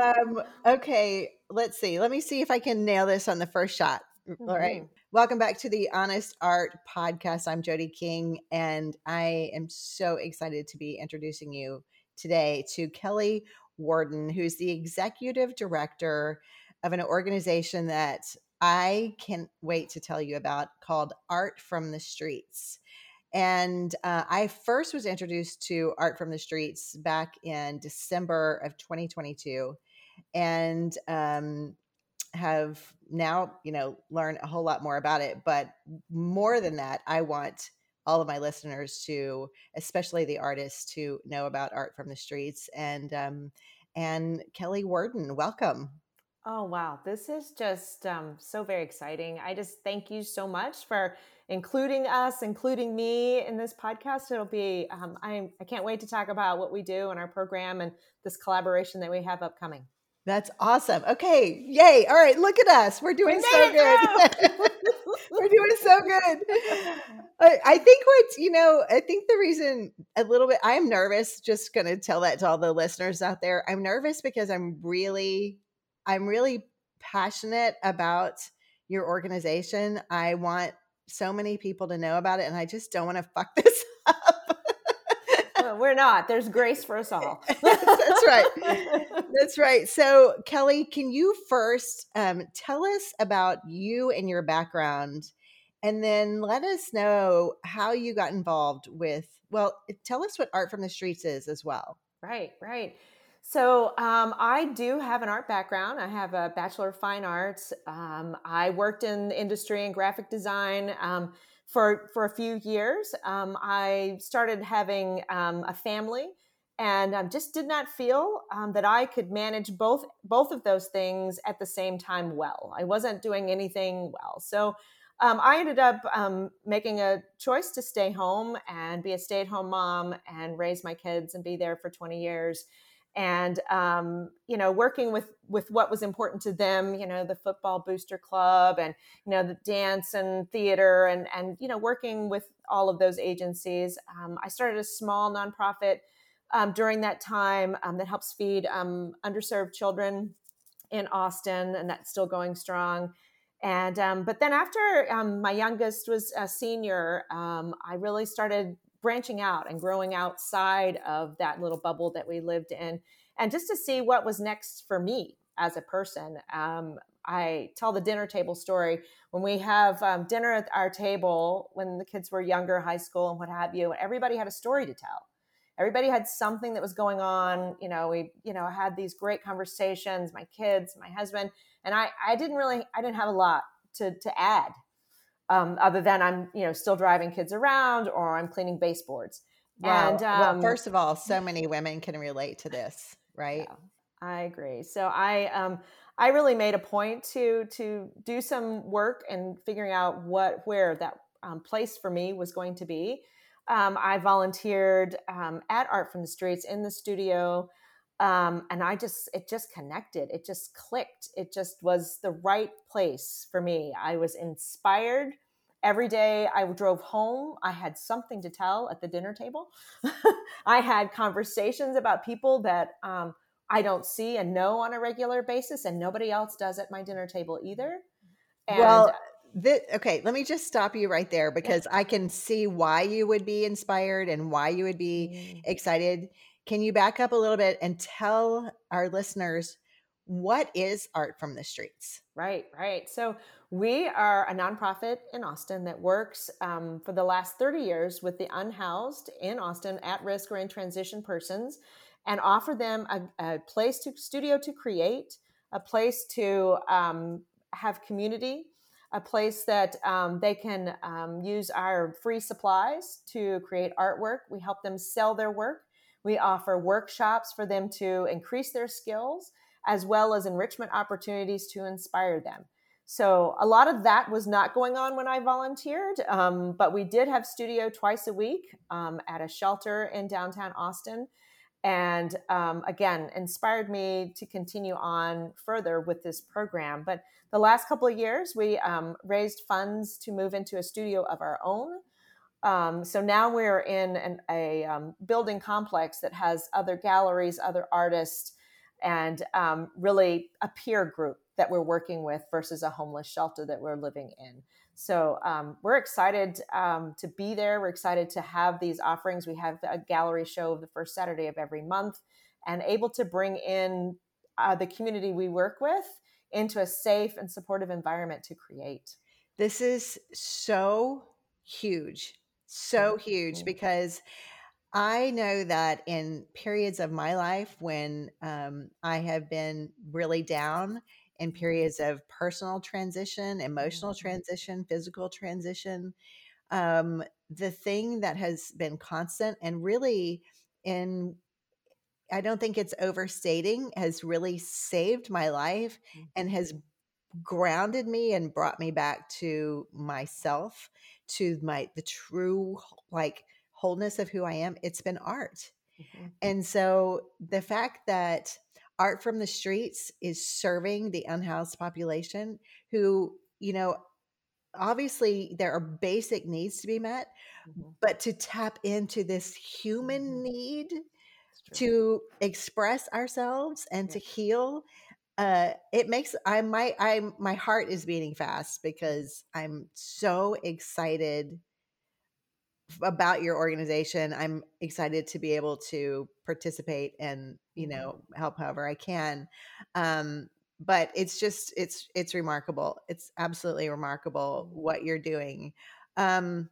Um, okay, let's see. Let me see if I can nail this on the first shot. Mm-hmm. All right. Mm-hmm. Welcome back to the Honest Art Podcast. I'm Jodie King, and I am so excited to be introducing you today to Kelley Worden, who's the executive director of an organization that I can't wait to tell you about called Art from the Streets. And uh, I first was introduced to Art from the Streets back in December of 2022 and um, have now, you know, learned a whole lot more about it. But more than that, I want all of my listeners to, especially the artists, to know about Art from the Streets. And um, and Kelley Worden, welcome. Oh, wow. This is just um, so very exciting. I just thank you so much for including us, including me in this podcast. It'll be, um, I, I can't wait to talk about what we do in our program and this collaboration that we have upcoming. That's awesome. Okay. Yay. All right. Look at us. We're doing we so good. We're doing so good. I, I think what's, you know, I think the reason a little bit, I'm nervous, just going to tell that to all the listeners out there. I'm nervous because I'm really I'm really passionate about your organization. I want so many people to know about it, and I just don't want to fuck this up. well, we're not. There's grace for us all. That's right. That's right. So, Kelley, can you first um, tell us about you and your background, and then let us know how you got involved with? Well, tell us what Art from the Streets is as well. Right, right. So um, I do have an art background. I have a bachelor of fine arts. Um, I worked in industry and graphic design um, for for a few years. Um, I started having um, a family, and um, just did not feel that I could manage both both of those things at the same time well. I wasn't doing anything well, so. I ended up making a choice to stay home and be a stay at home mom and raise my kids and be there for 20 years and um, you know working with with what was important to them you know the football booster club and you know the dance and theater and and you know working with all of those agencies. Um, i started a small nonprofit um, during that time um, that helps feed um, underserved children in austin and that's still going strong. And um, but then after my youngest was a senior i really started branching out and growing outside of that little bubble that we lived in and just to see what was next for me as a person. Um, i tell the dinner table story. When we have um, dinner at our table when the kids were younger high school and what have you everybody had a story to tell. Everybody had something that was going on. You know we you know had these great conversations my kids my husband and i i didn't really i didn't have a lot to to add um, other than I'm, you know, still driving kids around or I'm cleaning baseboards. Wow. And um, well, first of all, so many women can relate to this, right? Yeah, I agree. So I, um, I really made a point to to do some work and figuring out what where that um, place for me was going to be. Um, I volunteered um, at Art from the Streets in the studio um, and i just it just connected it just clicked it just was the right place for me i was inspired every day i drove home i had something to tell at the dinner table i had conversations about people that um, i don't see and know on a regular basis and nobody else does at my dinner table either and well this, okay, let me just stop you right there because. I can see why you would be inspired and why you would be mm. excited. Can you back up a little bit and tell our listeners what is Art from the Streets? Right, right. So we are a nonprofit in Austin that works um, for the last 30 years with the unhoused in Austin, at risk or in transition persons, and offer them a, a place to studio to create, a place to um, have community, a place that um, they can um, use our free supplies to create artwork. We help them sell their work. We offer workshops for them to increase their skills, as well as enrichment opportunities to inspire them. So, a lot of that was not going on when I volunteered, um, but we did have studio twice a week um, at a shelter in downtown Austin. And um, again, inspired me to continue on further with this program. But the last couple of years, we um, raised funds to move into a studio of our own Um, so now we're in an, a um, building complex that has other galleries, other artists, and um, really a peer group that we're working with versus a homeless shelter that we're living in. So um, we're excited um, to be there. We're excited to have these offerings. We have a gallery show the first Saturday of every month and able to bring in uh, the community we work with into a safe and supportive environment to create. This is so huge, so huge because I know that in periods of my life when um, I have been really down in periods of personal transition, emotional mm-hmm. transition, physical transition. Um, the thing that has been constant and really in I don't think it's overstating, has really saved my life mm-hmm. and has grounded me and brought me back to myself, to my the true like wholeness of who I am. It's been art. Mm-hmm. And so the fact that Art from the Streets is serving the unhoused population who, you know, obviously there are basic needs to be met, mm-hmm. but to tap into this human mm-hmm. need to express ourselves and yeah. to heal uh, it makes I my I my heart is beating fast because I'm so excited about your organization. I'm excited to be able to participate and you mm-hmm. know help however I can. Um, but it's just it's it's remarkable. It's absolutely remarkable what you're doing. Um,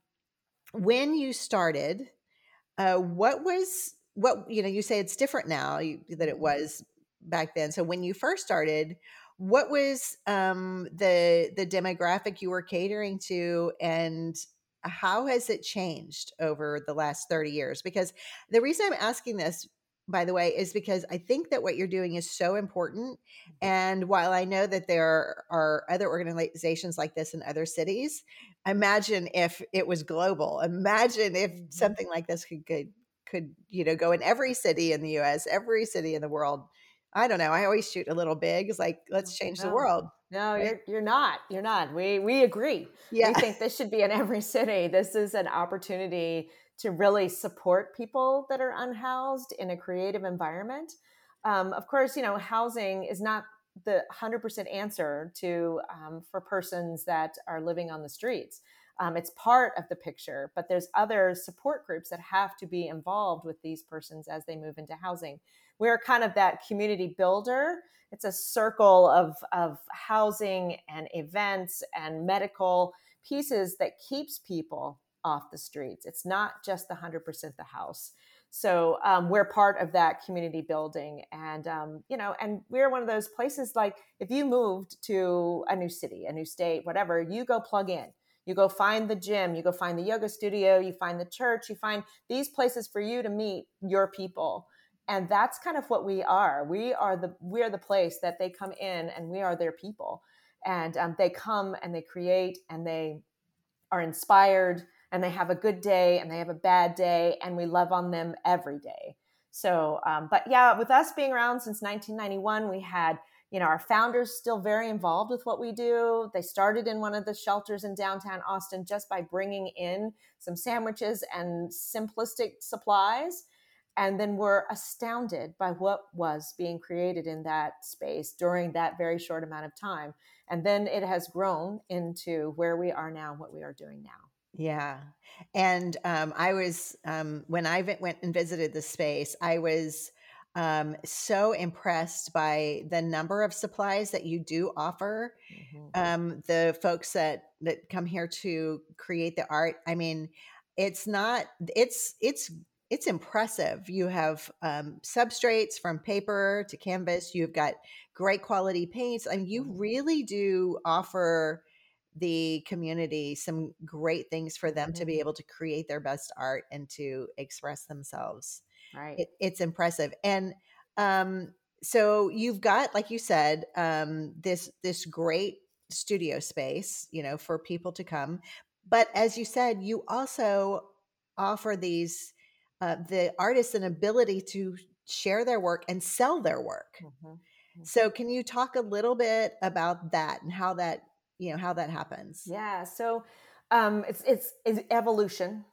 when you started, uh, what was what you know? You say it's different now you, that it mm-hmm. was back then. So when you first started, what was um, the the demographic you were catering to, and how has it changed over the last 30 years? Because the reason I'm asking this, by the way, is because I think that what you're doing is so important. Mm-hmm. And while I know that there are other organizations like this in other cities, imagine if it was global. Imagine if mm-hmm. something like this could, could could you know go in every city in the US, every city in the world. I don't know. I always shoot a little big. It's like let's change no, the world. No, right? you're you're not. You're not. We we agree. Yeah. We think this should be in every city. This is an opportunity to really support people that are unhoused in a creative environment. Um, of course, you know, housing is not the 100% answer to um, for persons that are living on the streets. Um, it's part of the picture, but there's other support groups that have to be involved with these persons as they move into housing. We're kind of that community builder. It's a circle of, of housing and events and medical pieces that keeps people off the streets. It's not just the 100% the house. So um, we're part of that community building, and um, you know, and we're one of those places. Like if you moved to a new city, a new state, whatever, you go plug in. You go find the gym, you go find the yoga studio, you find the church, you find these places for you to meet your people. And that's kind of what we are. We are the we are the place that they come in and we are their people. And um, they come and they create and they are inspired and they have a good day and they have a bad day and we love on them every day. So, um, but yeah, with us being around since 1991, we had you know our founders still very involved with what we do they started in one of the shelters in downtown austin just by bringing in some sandwiches and simplistic supplies and then we were astounded by what was being created in that space during that very short amount of time and then it has grown into where we are now what we are doing now yeah and um, i was um, when i went and visited the space i was um, so impressed by the number of supplies that you do offer. Mm-hmm. Um, the folks that that come here to create the art. I mean, it's not. It's it's it's impressive. You have um, substrates from paper to canvas. You've got great quality paints. I mean, you mm-hmm. really do offer the community some great things for them mm-hmm. to be mm-hmm. able to create their best art and to express themselves. Right. It, it's impressive. And um, so you've got, like you said, um, this this great studio space, you know, for people to come. But as you said, you also offer these uh, the artists an ability to share their work and sell their work. Mm-hmm. Mm-hmm. So can you talk a little bit about that and how that you know how that happens? Yeah. So um, it's, it's it's evolution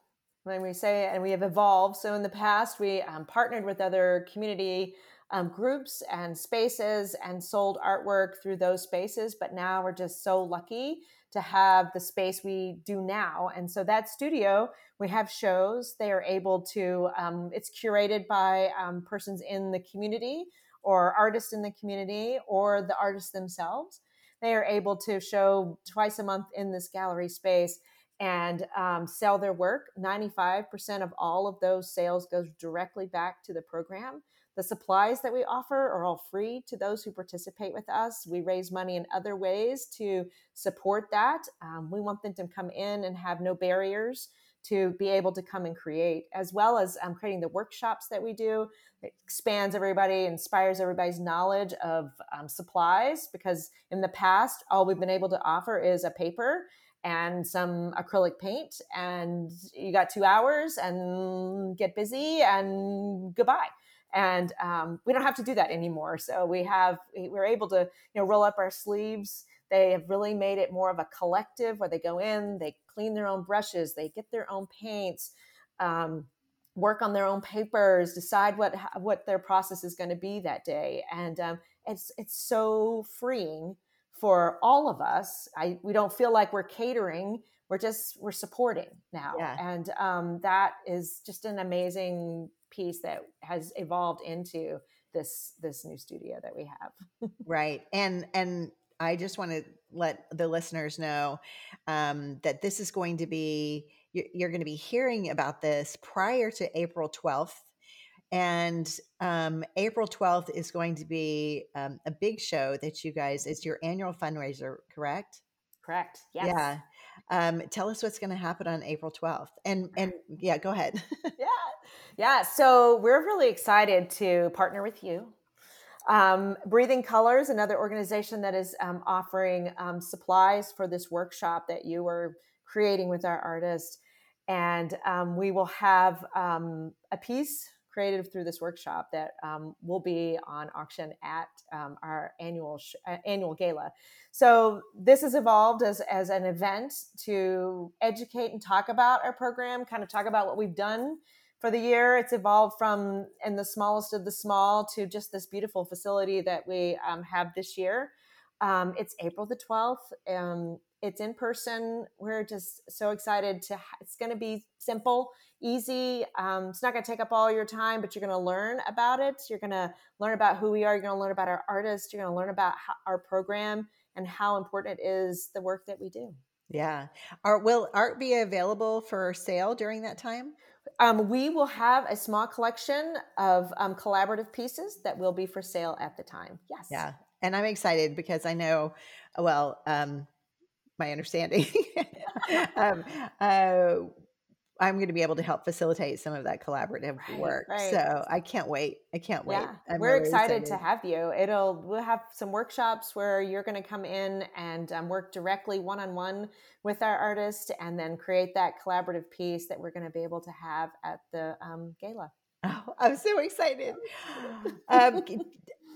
when we say and we have evolved so in the past we um, partnered with other community um, groups and spaces and sold artwork through those spaces but now we're just so lucky to have the space we do now and so that studio we have shows they are able to um, it's curated by um, persons in the community or artists in the community or the artists themselves they are able to show twice a month in this gallery space and um, sell their work. 95% of all of those sales goes directly back to the program. The supplies that we offer are all free to those who participate with us. We raise money in other ways to support that. Um, we want them to come in and have no barriers to be able to come and create, as well as um, creating the workshops that we do. It expands everybody, inspires everybody's knowledge of um, supplies, because in the past, all we've been able to offer is a paper and some acrylic paint, and you got two hours and get busy and goodbye and um, we don't have to do that anymore so we have we're able to you know roll up our sleeves they have really made it more of a collective where they go in, they clean their own brushes, they get their own paints, um, work on their own papers, decide what what their process is going to be that day, and um, it's it's so freeing for all of us. I we don't feel like we're catering. We're just we're supporting now, yeah. and um, that is just an amazing piece that has evolved into this this new studio that we have. right, and and I just want to let the listeners know um, that this is going to be, you're, you're, going to be hearing about this prior to April 12th. And um, April 12th is going to be um, a big show that you guys, it's your annual fundraiser, correct? Correct. Yes. Yeah. Um, tell us what's going to happen on April 12th. And, and yeah, go ahead. yeah. Yeah. So we're really excited to partner with you um, Breathing Colors, another organization that is um, offering um, supplies for this workshop that you were creating with our artist. And um, we will have um, a piece created through this workshop that um, will be on auction at our annual sh- uh, annual gala. So this has evolved as, as an event to educate and talk about our program, kind of talk about what we've done for the year. It's evolved from in the smallest of the small to just this beautiful facility that we um, have this year. Um, it's April the 12th. Um, it's in person. We're just so excited to, it's going to be simple, easy. Um, it's not going to take up all your time, but you're going to learn about it. You're going to learn about who we are. You're going to learn about our artists. You're going to learn about how, our program and how important it is the work that we do. Yeah. Art, will art be available for sale during that time? Um, we will have a small collection of um, collaborative pieces that will be for sale at the time. Yes. Yeah. And I'm excited because I know, well, um, my understanding, um, uh, I'm going to be able to help facilitate some of that collaborative right, work. Right. So I can't wait. I can't wait. Yeah, I'm we're really excited, excited, to have you. It'll we'll have some workshops where you're going to come in and um, work directly one on one with our artist, and then create that collaborative piece that we're going to be able to have at the um, gala. Oh, I'm so excited. um,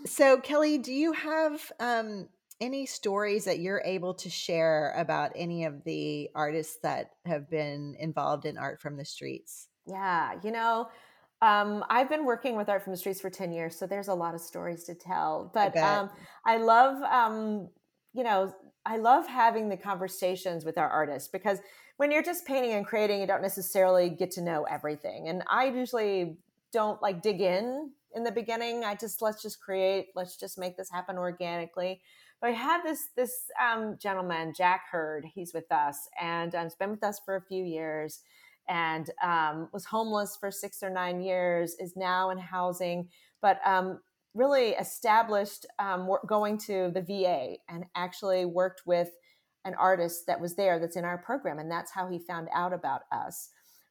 so Kelley, do you have um, any stories that you're able to share about any of the artists that have been involved in art from the streets? Yeah, you know, um, I've been working with Art from the Streets for 10 years, so there's a lot of stories to tell. But I, um, I love, um, you know, I love having the conversations with our artists because when you're just painting and creating, you don't necessarily get to know everything. And I usually don't like dig in in the beginning. I just, let's just create, let's just make this happen organically. But I had this this um, gentleman, Jack Hurd. He's with us, and um, has been with us for a few years, and um, was homeless for six or nine years. Is now in housing, but um, really established um, going to the VA and actually worked with an artist that was there that's in our program, and that's how he found out about us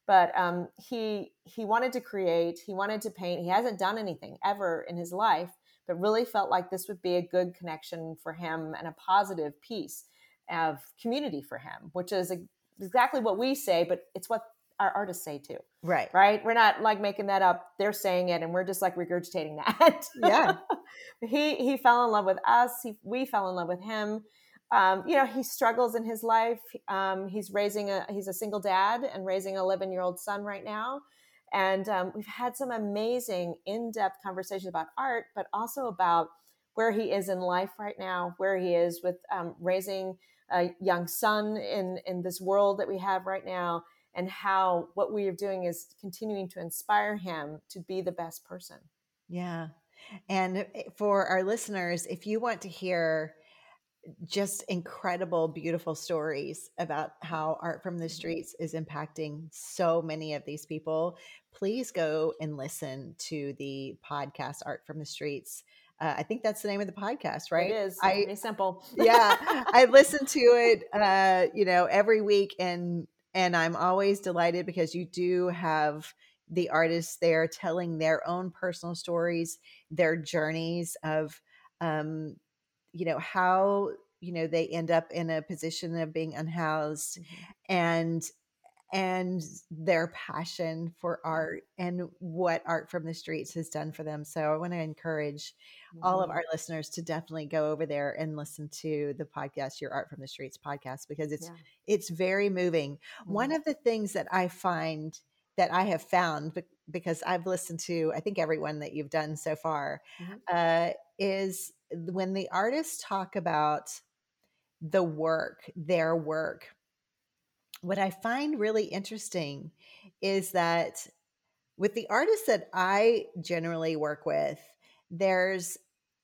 but um, he he wanted to create he wanted to paint he hasn't done anything ever in his life but really felt like this would be a good connection for him and a positive piece of community for him, which is exactly what we say, but it's what our artists say too. Right. Right. We're not like making that up. They're saying it and we're just like regurgitating that. Yeah. he he fell in love with us. He, we fell in love with him. Um, you know, he struggles in his life. Um, he's raising a he's a single dad and raising an 11 year old son right now. And um, we've had some amazing in depth conversations about art, but also about where he is in life right now, where he is with um, raising a young son in in this world that we have right now, and how what we are doing is continuing to inspire him to be the best person. Yeah. And eh, for our listeners, if you want to hear just incredible, beautiful stories about how art from the mm-hmm. streets is impacting so many of these people, please go and listen to the podcast Art from the Streets. Uh, I think that's the name of the podcast, right? It is. I, simple. yeah, I listen to it, uh, you know, every week, and and I'm always delighted because you do have the artists there telling their own personal stories, their journeys of um, you know how you know they end up in a position of being unhoused mm-hmm. and and their passion for art and what art from the streets has done for them so i want to encourage mm-hmm. all of mm-hmm. our listeners to definitely go over there and listen to the podcast your art from the streets podcast because it's yeah. it's very moving mm-hmm. one of the things that i find that i have found because i've listened to i think everyone that you've done so far mm-hmm. uh, is when the artists talk about the work, their work, what I find really interesting is that with the artists that I generally work with, there's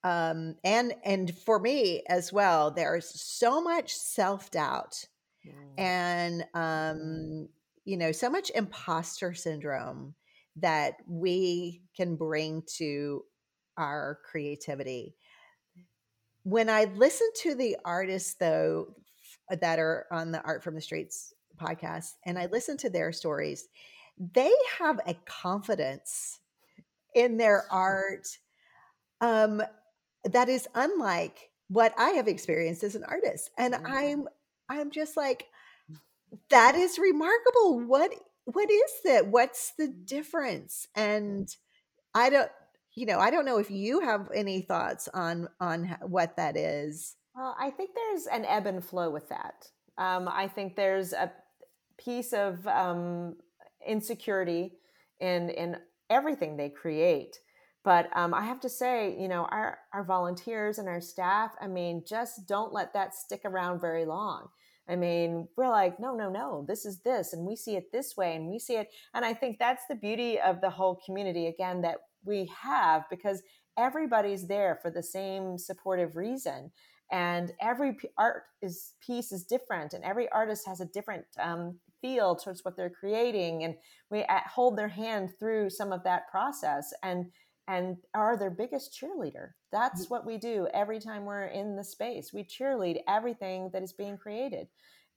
um, and and for me as well, there's so much self doubt and um, you know so much imposter syndrome that we can bring to our creativity when I listen to the artists, though, that are on the Art from the Streets podcast, and I listen to their stories, they have a confidence in their art um, that is unlike what I have experienced as an artist. And mm-hmm. I'm I'm just like, that is remarkable. What what is that? What's the difference? And I don't you know, I don't know if you have any thoughts on on what that is. Well, I think there's an ebb and flow with that. Um, I think there's a piece of um, insecurity in in everything they create. But um, I have to say, you know, our our volunteers and our staff. I mean, just don't let that stick around very long. I mean, we're like, no, no, no, this is this, and we see it this way, and we see it. And I think that's the beauty of the whole community, again, that we have because everybody's there for the same supportive reason and every art is piece is different and every artist has a different um, feel towards what they're creating and we hold their hand through some of that process and and are their biggest cheerleader. That's what we do every time we're in the space. We cheerlead everything that is being created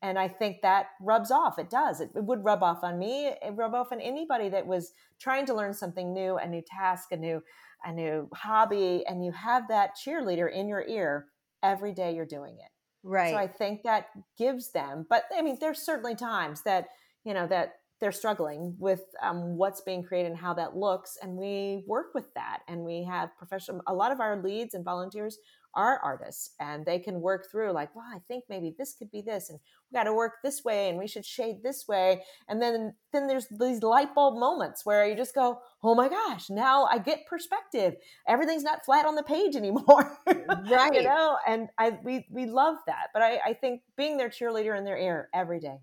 and i think that rubs off. It does. It, it, would rub off on me. It rub off on anybody that was trying to learn something new a new task a new a new hobby. And you have that cheerleader in your ear every day you're doing it. Right. So i think that gives them but i mean there's certainly times that you know that they're struggling with um, what's being created and how that looks. And we work with that. And we have professional a lot of our leads and volunteers are artists and they can work through like well i think maybe this could be this and we got to work this way and we should shade this way and then then there's these light bulb moments where you just go oh my gosh now i get perspective. Everything's not flat on the page anymore right. you know and i we we love that but i i think being their cheerleader in their ear every day.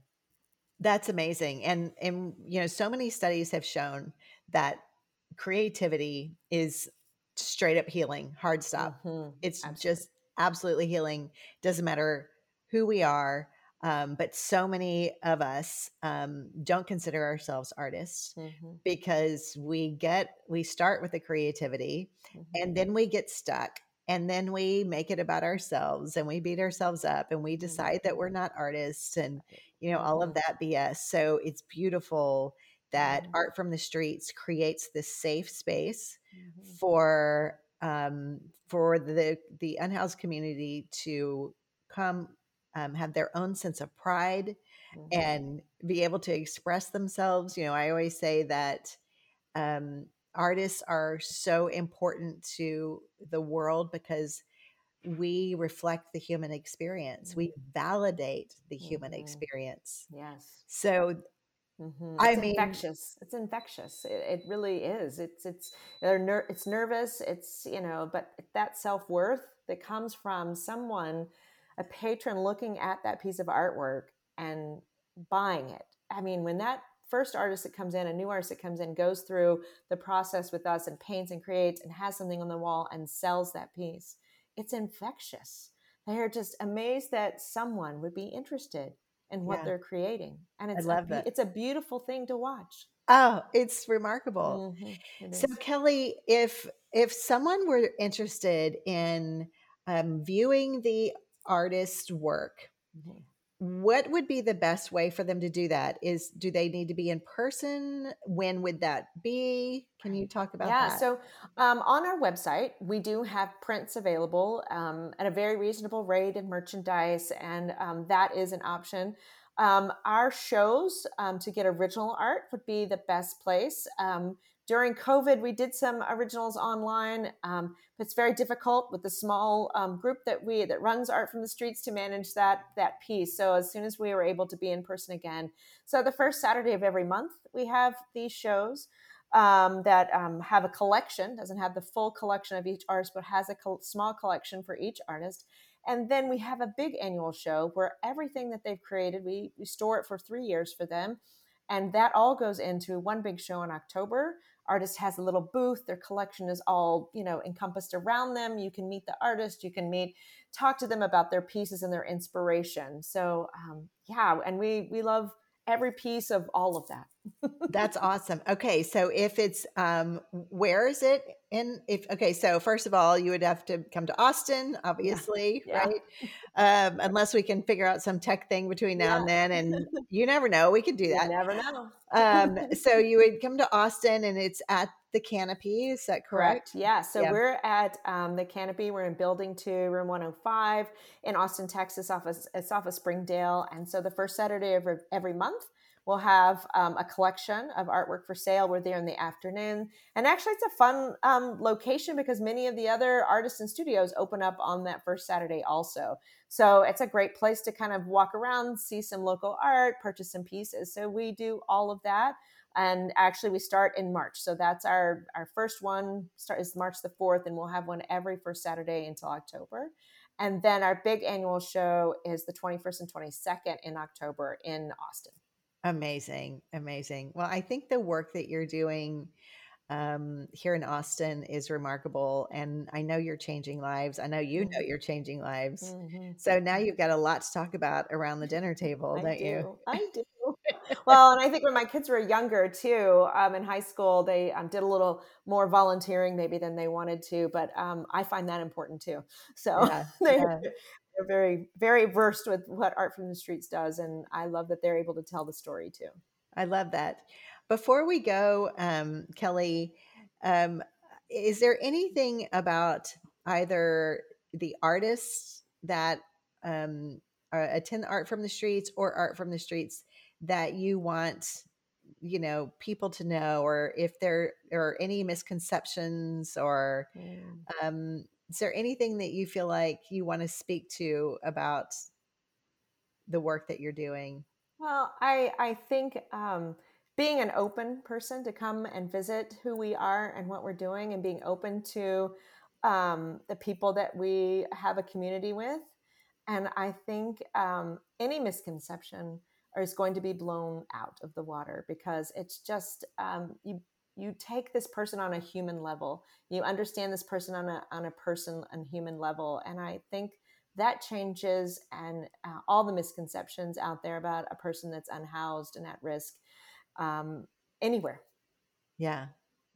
That's amazing and and you know so many studies have shown that creativity is straight up healing, hard stop. Mm-hmm. It's absolutely. just absolutely healing. Doesn't matter who we are. Um, but so many of us um, don't consider ourselves artists mm-hmm. because we get we start with the creativity mm-hmm. and then we get stuck and then we make it about ourselves and we beat ourselves up and we mm-hmm. decide that we're not artists and you know all of mm-hmm. that bs so it's beautiful that mm-hmm. art from the streets creates this safe space mm-hmm. for um, for the the unhoused community to come um, have their own sense of pride mm-hmm. and be able to express themselves. You know, I always say that um, artists are so important to the world because we reflect the human experience. Mm-hmm. We validate the human mm-hmm. experience. Yes. So Mm-hmm. I mean, infectious. It's infectious. It, it, really is. It's it's they're ner- it's nervous. It's you know, but that self worth that comes from someone, a patron looking at that piece of artwork and buying it. I mean, when that first artist that comes in, a new artist that comes in, goes through the process with us and paints and creates and has something on the wall and sells that piece, it's infectious. They're just amazed that someone would be interested in what yeah. they're creating, and it's a, it's a beautiful thing to watch. Oh, it's remarkable. Mm-hmm. It so, Kelley, if if someone were interested in um, viewing the artist's work, mm-hmm what would be the best way for them to do that is do they need to be in person? When would that be? Can you talk about yeah, that? yeah so um, on our website we do have prints available um, at a very reasonable rate in merchandise and um, that is an option. Um, our shows um, to get original art would be the best place um, during COVID, we did some originals online. Um, it's very difficult with the small um, group that we that runs art from the streets to manage that that piece. So as soon as we were able to be in person again, so the first Saturday of every month we have these shows um, that um, have a collection. Doesn't have the full collection of each artist, but has a co- small collection for each artist. And then we have a big annual show where everything that they've created, we, we store it for three years for them. And that all goes into one big show in October artist has a little booth their collection is all you know encompassed around them. You can meet the artist you can meet talk to them about their pieces and their inspiration. So um, yeah and we we love every piece of all of that. That's awesome. Okay so if it's um where is it in if okay so first of all you would have to come to austin obviously yeah. right? Um unless we can figure out some tech thing between now yeah. and then and you never know we could do that. you never know. Um so you would come to austin and it's at the canopy is that correct, correct. yeah so yeah. we're at um, the canopy we're in building 2 room 105 in austin texas off of, it's off of springdale and so the first saturday of every month We'll have um, a collection of artwork for sale. We're there in the afternoon. And actually, it's a fun um, location because many of the other artists and studios open up on that first Saturday also. So it's a great place to kind of walk around, see some local art, purchase some pieces. So we do all of that. And actually, we start in March. So that's our, our first one start is March the 4th, and we'll have one every first Saturday until October. And then our big annual show is the 21st and 22nd in October in Austin. Amazing, amazing. Well, I think the work that you're doing um, here in Austin is remarkable. And I know you're changing lives. I know you know mm-hmm. you're changing lives. Mm-hmm. So now you've got a lot to talk about around the dinner table, I don't do. you? I do. Well, and I think when my kids were younger too, um, in high school, they um, did a little more volunteering maybe than they wanted to, but um, I find that important too. So yeah, they, yeah they're very very versed with what art from the streets does and i love that they're able to tell the story too. I love that. Before we go um, kelley um, is there anything about either the artists that um, attend art from the streets or art from the streets that you want you know people to know or if there are any misconceptions or mm. um, is there anything that you feel like you want to speak to about the work that you're doing? Well, I I think um, being an open person to come and visit who we are and what we're doing, and being open to um, the people that we have a community with, and I think um, any misconception is going to be blown out of the water because it's just um, you you take this person on a human level. You understand this person on a on a person and human level. And i think that changes and uh, all the misconceptions out there about a person that's unhoused and at risk um, anywhere. Yeah.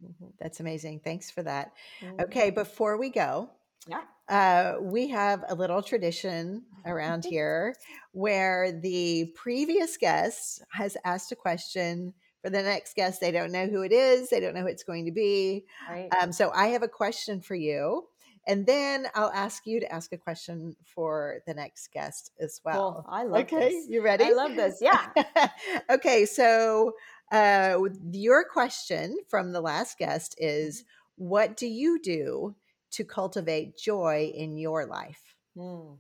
Mm-hmm. that's amazing. Thanks for that. Mm-hmm. okay before we go yeah. Uh, we have a little tradition around here where the previous guest has asked a question for the next guest. They don't know who it is, they don't know who it's going to be. Right. Um, so I have a question for you. And then I'll ask you to ask a question for the next guest as well. Cool. I love okay, this. you ready? I love this. Yeah. okay, so uh, your question from the last guest is mm-hmm. what do you do to cultivate joy in your life? Mm.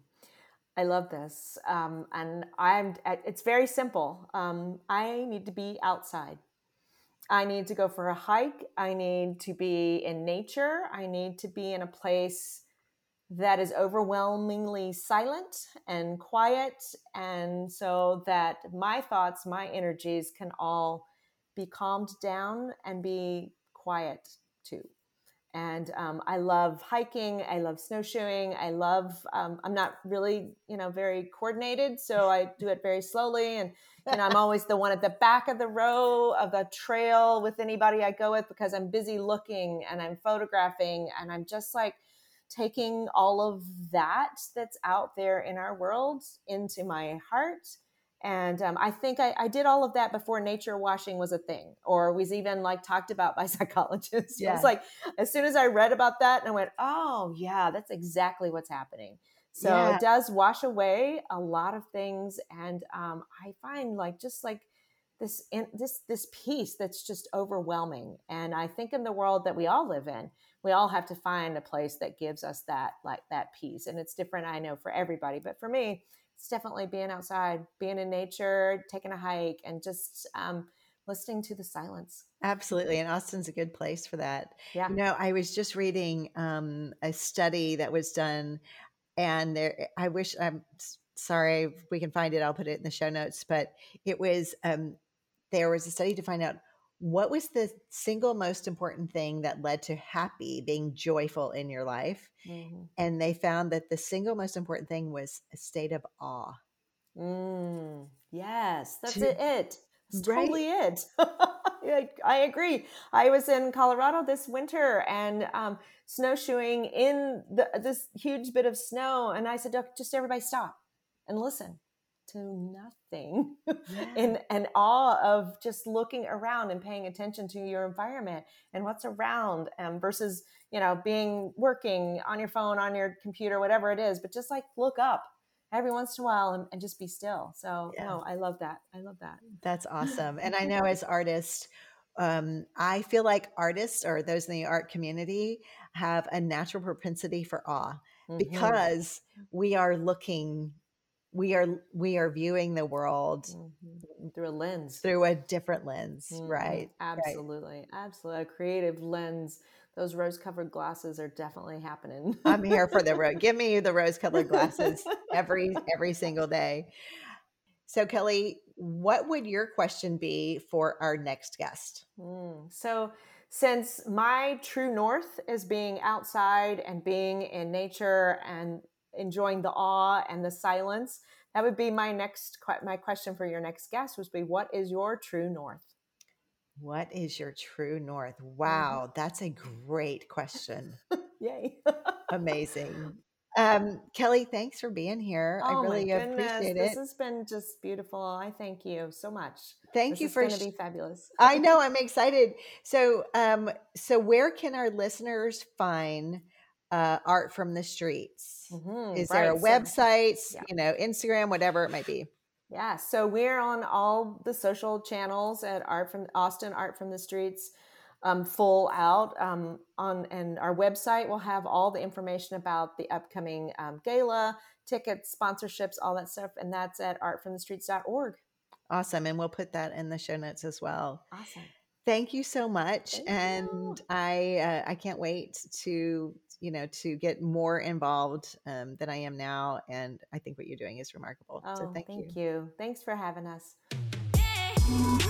I love this. Um, and I'm, it's very simple. Um, I need to be outside. I need to go for a hike. I need to be in nature. I need to be in a place that is overwhelmingly silent and quiet. And so that my thoughts, my energies can all be calmed down and be quiet too. And um, I love hiking. I love snowshoeing. I love, um, I'm not really, you know, very coordinated. So I do it very slowly. And, and I'm always the one at the back of the row of the trail with anybody I go with because I'm busy looking and I'm photographing and I'm just like, taking all of that that's out there in our world into my heart. And um, I think I, I, did all of that before nature washing was a thing or was even like talked about by psychologists. Yeah. It was like, as soon as I read about that and I went, oh, yeah, that's exactly what's happening. So yeah. it does wash away a lot of things. And um, I find like just like this, this, this peace that's just overwhelming. And I think in the world that we all live in, we all have to find a place that gives us that like that peace and it's different i know for everybody but for me it's definitely being outside being in nature taking a hike and just um, listening to the silence. Absolutely and austin's a good place for that. Yeah. You know i was just reading um, a study that was done and there i wish i'm sorry we can find it i'll put it in the show notes but it was um, there was a study to find out what was the single most important thing that led to happy being joyful in your life mm-hmm. and they found that the single most important thing was a state of awe mm, yes that's to, it that's right? totally it I agree. I was in Colorado this winter and um, snowshoeing in the, this huge bit of snow, and I said, "Just everybody stop and listen." To nothing yeah. in an awe of just looking around and paying attention to your environment and what's around um, versus you know being working on your phone on your computer whatever it is but just like look up every once in a while and, and just be still so yeah. no i love that i love that that's awesome and i know as artists um, I feel like artists or those in the art community have a natural propensity for awe mm-hmm. because we are looking we are we are viewing the world mm-hmm. through a lens through a different lens mm-hmm. right absolutely right. absolutely a creative lens those rose covered glasses are definitely happening i'm here for the rose give me the rose colored glasses every every single day so kelley what would your question be for our next guest mm. so since my true north is being outside and being in nature and enjoying the awe and the silence. That would be my next my question for your next guest would be what is your true north? What is your true north? Mm-hmm. wow mm-hmm. that's a great question. Yay. Amazing. Um, kelley thanks for being here. Oh i really appreciate it. This has been just beautiful. I thank you so much. Thank this you for going to be fabulous. I know i'm excited. So um so where can our listeners find uh, art from the streets? Mm-hmm, Is right. there a website, yeah. you know, Instagram, whatever it might be? Yeah, so we're on all the social channels at Art from Austin Art from the Streets, um, full out um, on, and our website will have all the information about the upcoming um, gala, tickets, sponsorships, all that stuff, and that's at artfromthestreets.org. Awesome, and we'll put that in the show notes as well. Awesome. Thank you so much, Thank and you. I uh, I can't wait to you know, to get more involved um, than I am now. And I think what you're doing is remarkable. Oh, so thank, thank you. you. Thanks for having us. Yeah.